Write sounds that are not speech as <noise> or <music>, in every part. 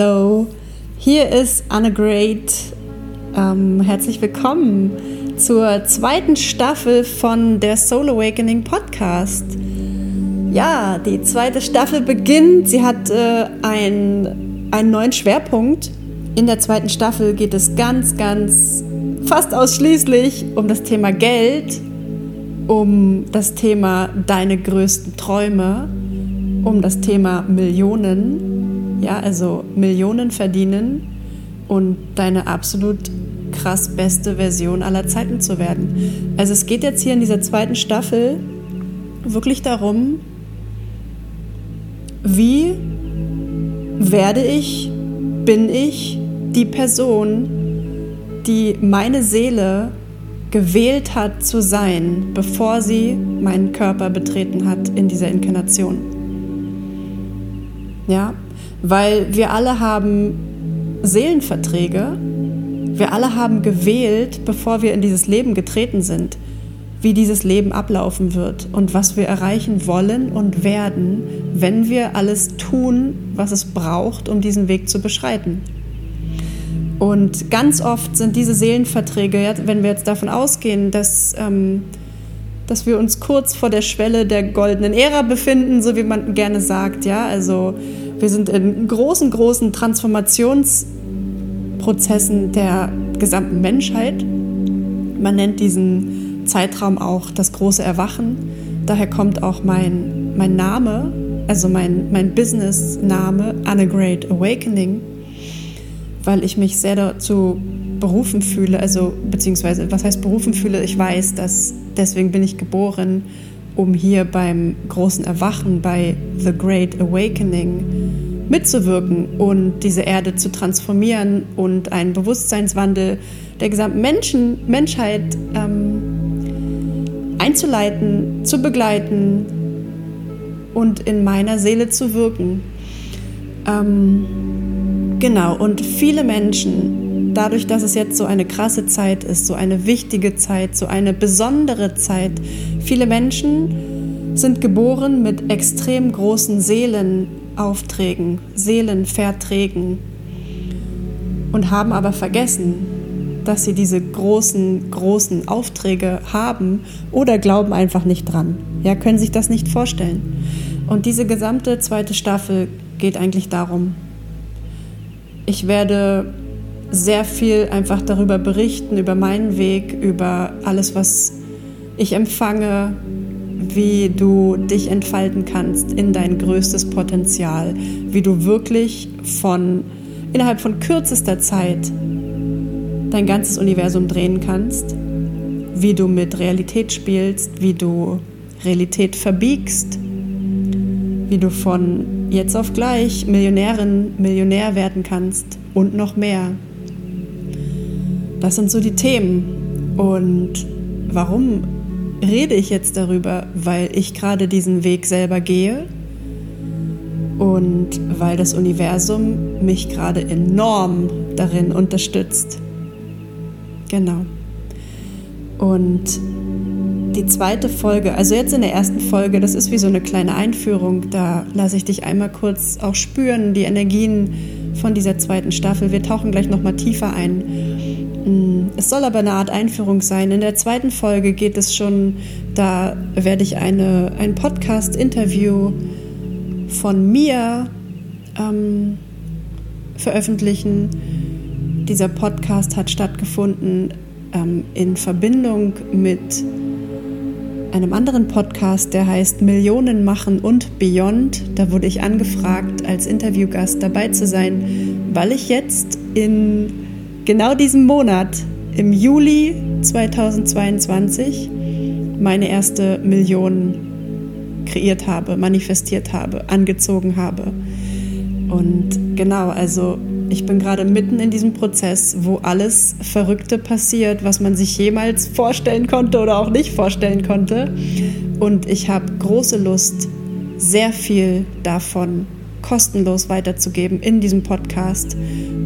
Hallo, hier ist Anne Great. Ähm, herzlich willkommen zur zweiten Staffel von der Soul Awakening Podcast. Ja, die zweite Staffel beginnt. Sie hat äh, ein, einen neuen Schwerpunkt. In der zweiten Staffel geht es ganz, ganz fast ausschließlich um das Thema Geld, um das Thema deine größten Träume, um das Thema Millionen, ja, also Millionen verdienen und deine absolut krass beste Version aller Zeiten zu werden. Also es geht jetzt hier in dieser zweiten Staffel wirklich darum, wie werde ich, bin ich die Person, die meine Seele gewählt hat zu sein, bevor sie meinen Körper betreten hat in dieser Inkarnation. Ja, weil wir alle haben Seelenverträge, wir alle haben gewählt, bevor wir in dieses Leben getreten sind, wie dieses Leben ablaufen wird und was wir erreichen wollen und werden, wenn wir alles tun, was es braucht, um diesen Weg zu beschreiten. Und ganz oft sind diese Seelenverträge, wenn wir jetzt davon ausgehen, dass, ähm, dass wir uns kurz vor der Schwelle der goldenen Ära befinden, so wie man gerne sagt, ja, also wir sind in großen, großen Transformationsprozessen der gesamten Menschheit. Man nennt diesen Zeitraum auch das große Erwachen. Daher kommt auch mein, mein Name, also mein, mein Business-Name, Anna Great Awakening weil ich mich sehr dazu berufen fühle, also beziehungsweise was heißt berufen fühle, ich weiß, dass deswegen bin ich geboren, um hier beim großen Erwachen, bei The Great Awakening mitzuwirken und diese Erde zu transformieren und einen Bewusstseinswandel der gesamten Menschen, Menschheit ähm, einzuleiten, zu begleiten und in meiner Seele zu wirken. Ähm, Genau, und viele Menschen, dadurch, dass es jetzt so eine krasse Zeit ist, so eine wichtige Zeit, so eine besondere Zeit, viele Menschen sind geboren mit extrem großen Seelenaufträgen, Seelenverträgen und haben aber vergessen, dass sie diese großen, großen Aufträge haben oder glauben einfach nicht dran. Ja, können sich das nicht vorstellen. Und diese gesamte zweite Staffel geht eigentlich darum, ich werde sehr viel einfach darüber berichten, über meinen Weg, über alles, was ich empfange, wie du dich entfalten kannst in dein größtes Potenzial, wie du wirklich von innerhalb von kürzester Zeit dein ganzes Universum drehen kannst, wie du mit Realität spielst, wie du Realität verbiegst, wie du von jetzt auf gleich Millionärin, Millionär werden kannst und noch mehr. Das sind so die Themen. Und warum rede ich jetzt darüber? Weil ich gerade diesen Weg selber gehe und weil das Universum mich gerade enorm darin unterstützt. Genau. Und die zweite Folge, also jetzt in der ersten Folge, das ist wie so eine kleine Einführung. Da lasse ich dich einmal kurz auch spüren, die Energien von dieser zweiten Staffel. Wir tauchen gleich nochmal tiefer ein. Mm, es soll aber eine Art Einführung sein. In der zweiten Folge geht es schon, da werde ich eine, ein Podcast-Interview von mir ähm, veröffentlichen. Dieser Podcast hat stattgefunden ähm, in Verbindung mit einem anderen Podcast, der heißt Millionen machen und Beyond. Da wurde ich angefragt, als Interviewgast dabei zu sein, weil ich jetzt in genau diesem Monat, im Juli 2022, meine erste Million kreiert habe, manifestiert habe, angezogen habe. Und genau, also ich bin gerade mitten in diesem Prozess, wo alles Verrückte passiert, was man sich jemals vorstellen konnte oder auch nicht vorstellen konnte. Und ich habe große Lust, sehr viel davon kostenlos weiterzugeben in diesem Podcast,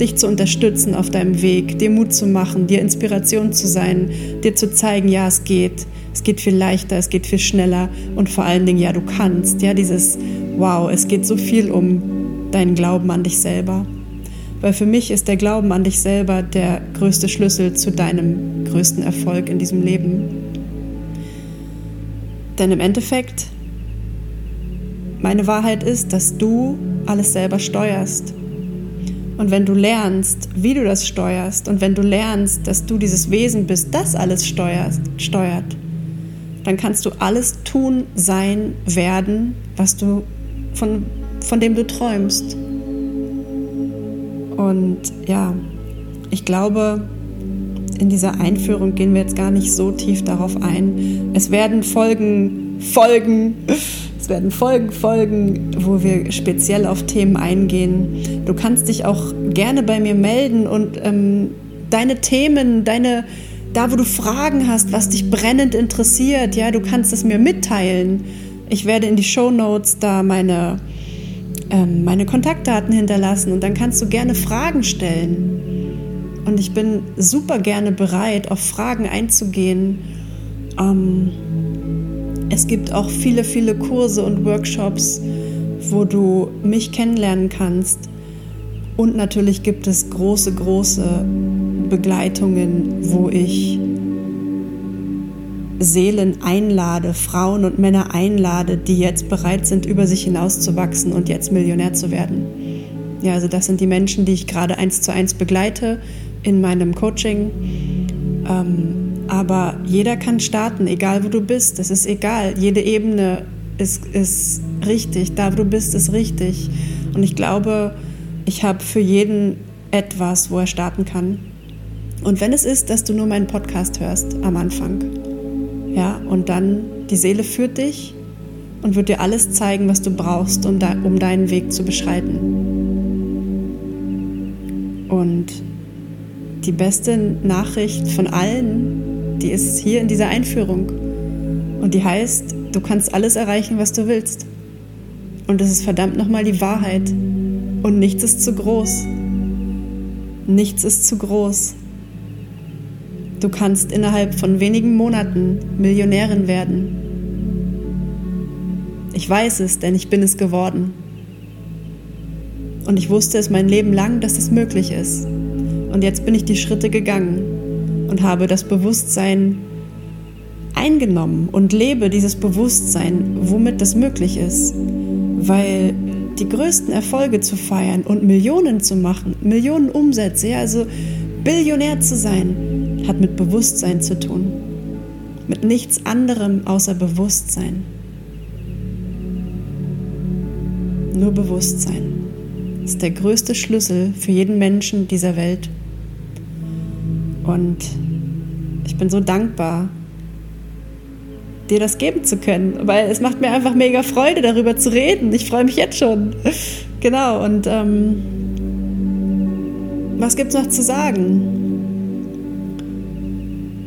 dich zu unterstützen auf deinem Weg, dir Mut zu machen, dir Inspiration zu sein, dir zu zeigen, ja, es geht, es geht viel leichter, es geht viel schneller und vor allen Dingen, ja, du kannst, ja, dieses Wow, es geht so viel um deinen Glauben an dich selber weil für mich ist der Glauben an dich selber der größte Schlüssel zu deinem größten Erfolg in diesem Leben. Denn im Endeffekt, meine Wahrheit ist, dass du alles selber steuerst. Und wenn du lernst, wie du das steuerst und wenn du lernst, dass du dieses Wesen bist, das alles steuerst, steuert, dann kannst du alles tun, sein, werden, was du von, von dem du träumst. Und ja, ich glaube, in dieser Einführung gehen wir jetzt gar nicht so tief darauf ein. Es werden Folgen, Folgen, <laughs> es werden Folgen, Folgen, wo wir speziell auf Themen eingehen. Du kannst dich auch gerne bei mir melden und ähm, deine Themen, deine, da wo du Fragen hast, was dich brennend interessiert, ja, du kannst es mir mitteilen. Ich werde in die Show Notes da meine, ähm, meine Kontaktdaten hinterlassen und dann kannst du gerne Fragen stellen. Und ich bin super gerne bereit, auf Fragen einzugehen. Ähm, es gibt auch viele, viele Kurse und Workshops, wo du mich kennenlernen kannst. Und natürlich gibt es große, große Begleitungen, wo ich Seelen einlade, Frauen und Männer einlade, die jetzt bereit sind, über sich hinauszuwachsen und jetzt Millionär zu werden. Ja, also das sind die Menschen, die ich gerade eins zu eins begleite in meinem Coaching. Ähm, aber jeder kann starten, egal wo du bist. Das ist egal. Jede Ebene ist, ist richtig. Da, wo du bist, ist richtig. Und ich glaube, ich habe für jeden etwas, wo er starten kann. Und wenn es ist, dass du nur meinen Podcast hörst am Anfang, ja, und dann die Seele führt dich und wird dir alles zeigen, was du brauchst, um, da, um deinen Weg zu beschreiten. Und die beste Nachricht von allen, die ist hier in dieser Einführung. Und die heißt, du kannst alles erreichen, was du willst. Und das ist verdammt nochmal die Wahrheit. Und nichts ist zu groß. Nichts ist zu groß. Du kannst innerhalb von wenigen Monaten Millionärin werden. Ich weiß es, denn ich bin es geworden. Und ich wusste es mein Leben lang, dass es möglich ist. Und jetzt bin ich die Schritte gegangen und habe das Bewusstsein eingenommen und lebe dieses Bewusstsein, womit das möglich ist. Weil die größten Erfolge zu feiern und Millionen zu machen, Millionen Umsätze, ja, also Billionär zu sein, hat mit Bewusstsein zu tun. Mit nichts anderem außer Bewusstsein. Nur Bewusstsein ist der größte Schlüssel für jeden Menschen dieser Welt. Und ich bin so dankbar, dir das geben zu können, weil es macht mir einfach mega Freude, darüber zu reden. Ich freue mich jetzt schon. <laughs> genau, und ähm, was gibt es noch zu sagen?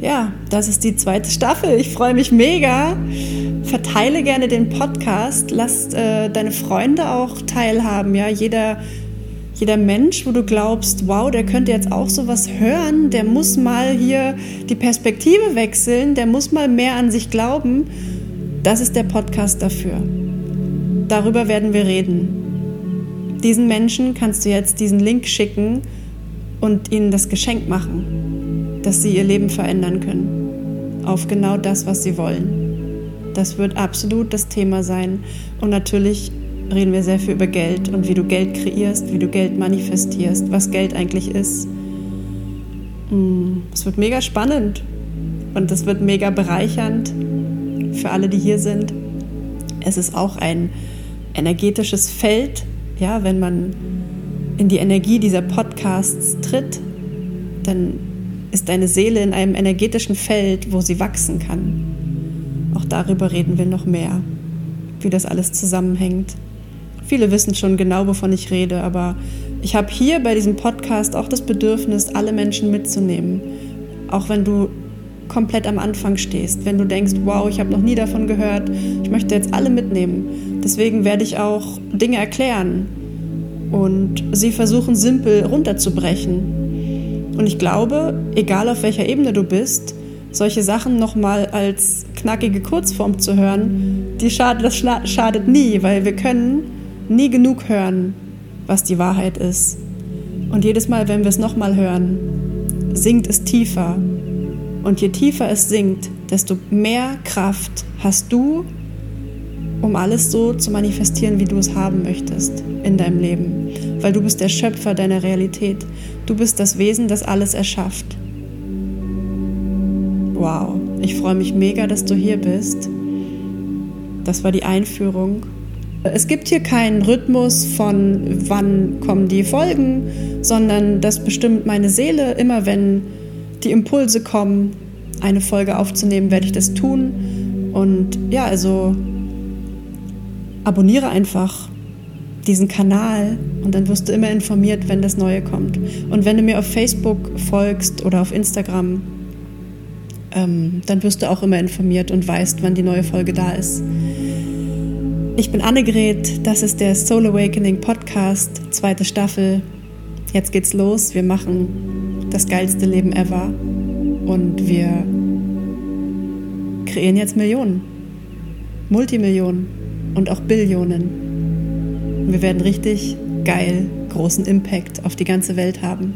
Ja, das ist die zweite Staffel. Ich freue mich mega. Verteile gerne den Podcast. Lass äh, deine Freunde auch teilhaben. Ja, jeder jeder Mensch, wo du glaubst, wow, der könnte jetzt auch sowas hören, der muss mal hier die Perspektive wechseln, der muss mal mehr an sich glauben, das ist der Podcast dafür. Darüber werden wir reden. Diesen Menschen kannst du jetzt diesen Link schicken und ihnen das Geschenk machen, dass sie ihr Leben verändern können. Auf genau das, was sie wollen. Das wird absolut das Thema sein. Und natürlich reden wir sehr viel über Geld und wie du Geld kreierst, wie du Geld manifestierst, was Geld eigentlich ist. Mm, es wird mega spannend und es wird mega bereichernd für alle, die hier sind. Es ist auch ein energetisches Feld, ja, wenn man in die Energie dieser Podcasts tritt, dann ist deine Seele in einem energetischen Feld, wo sie wachsen kann. Auch darüber reden wir noch mehr, wie das alles zusammenhängt. Viele wissen schon genau, wovon ich rede, aber ich habe hier bei diesem Podcast auch das Bedürfnis, alle Menschen mitzunehmen. Auch wenn du komplett am Anfang stehst, wenn du denkst, wow, ich habe noch nie davon gehört, ich möchte jetzt alle mitnehmen. Deswegen werde ich auch Dinge erklären und sie versuchen simpel runterzubrechen. Und ich glaube, egal auf welcher Ebene du bist, solche Sachen nochmal als knackige Kurzform zu hören, die schadet, das schadet nie, weil wir können nie genug hören, was die Wahrheit ist. Und jedes Mal, wenn wir es nochmal hören, singt es tiefer. Und je tiefer es singt, desto mehr Kraft hast du, um alles so zu manifestieren, wie du es haben möchtest in deinem Leben. Weil du bist der Schöpfer deiner Realität. Du bist das Wesen, das alles erschafft. Wow, ich freue mich mega, dass du hier bist. Das war die Einführung. Es gibt hier keinen Rhythmus von wann kommen die Folgen, sondern das bestimmt meine Seele. Immer wenn die Impulse kommen, eine Folge aufzunehmen, werde ich das tun. Und ja, also abonniere einfach diesen Kanal und dann wirst du immer informiert, wenn das Neue kommt. Und wenn du mir auf Facebook folgst oder auf Instagram, ähm, dann wirst du auch immer informiert und weißt, wann die neue Folge da ist. Ich bin Annegret, das ist der Soul Awakening Podcast, zweite Staffel. Jetzt geht's los, wir machen das geilste Leben ever und wir kreieren jetzt Millionen, Multimillionen und auch Billionen. Wir werden richtig geil großen Impact auf die ganze Welt haben.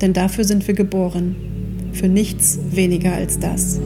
Denn dafür sind wir geboren. Für nichts weniger als das.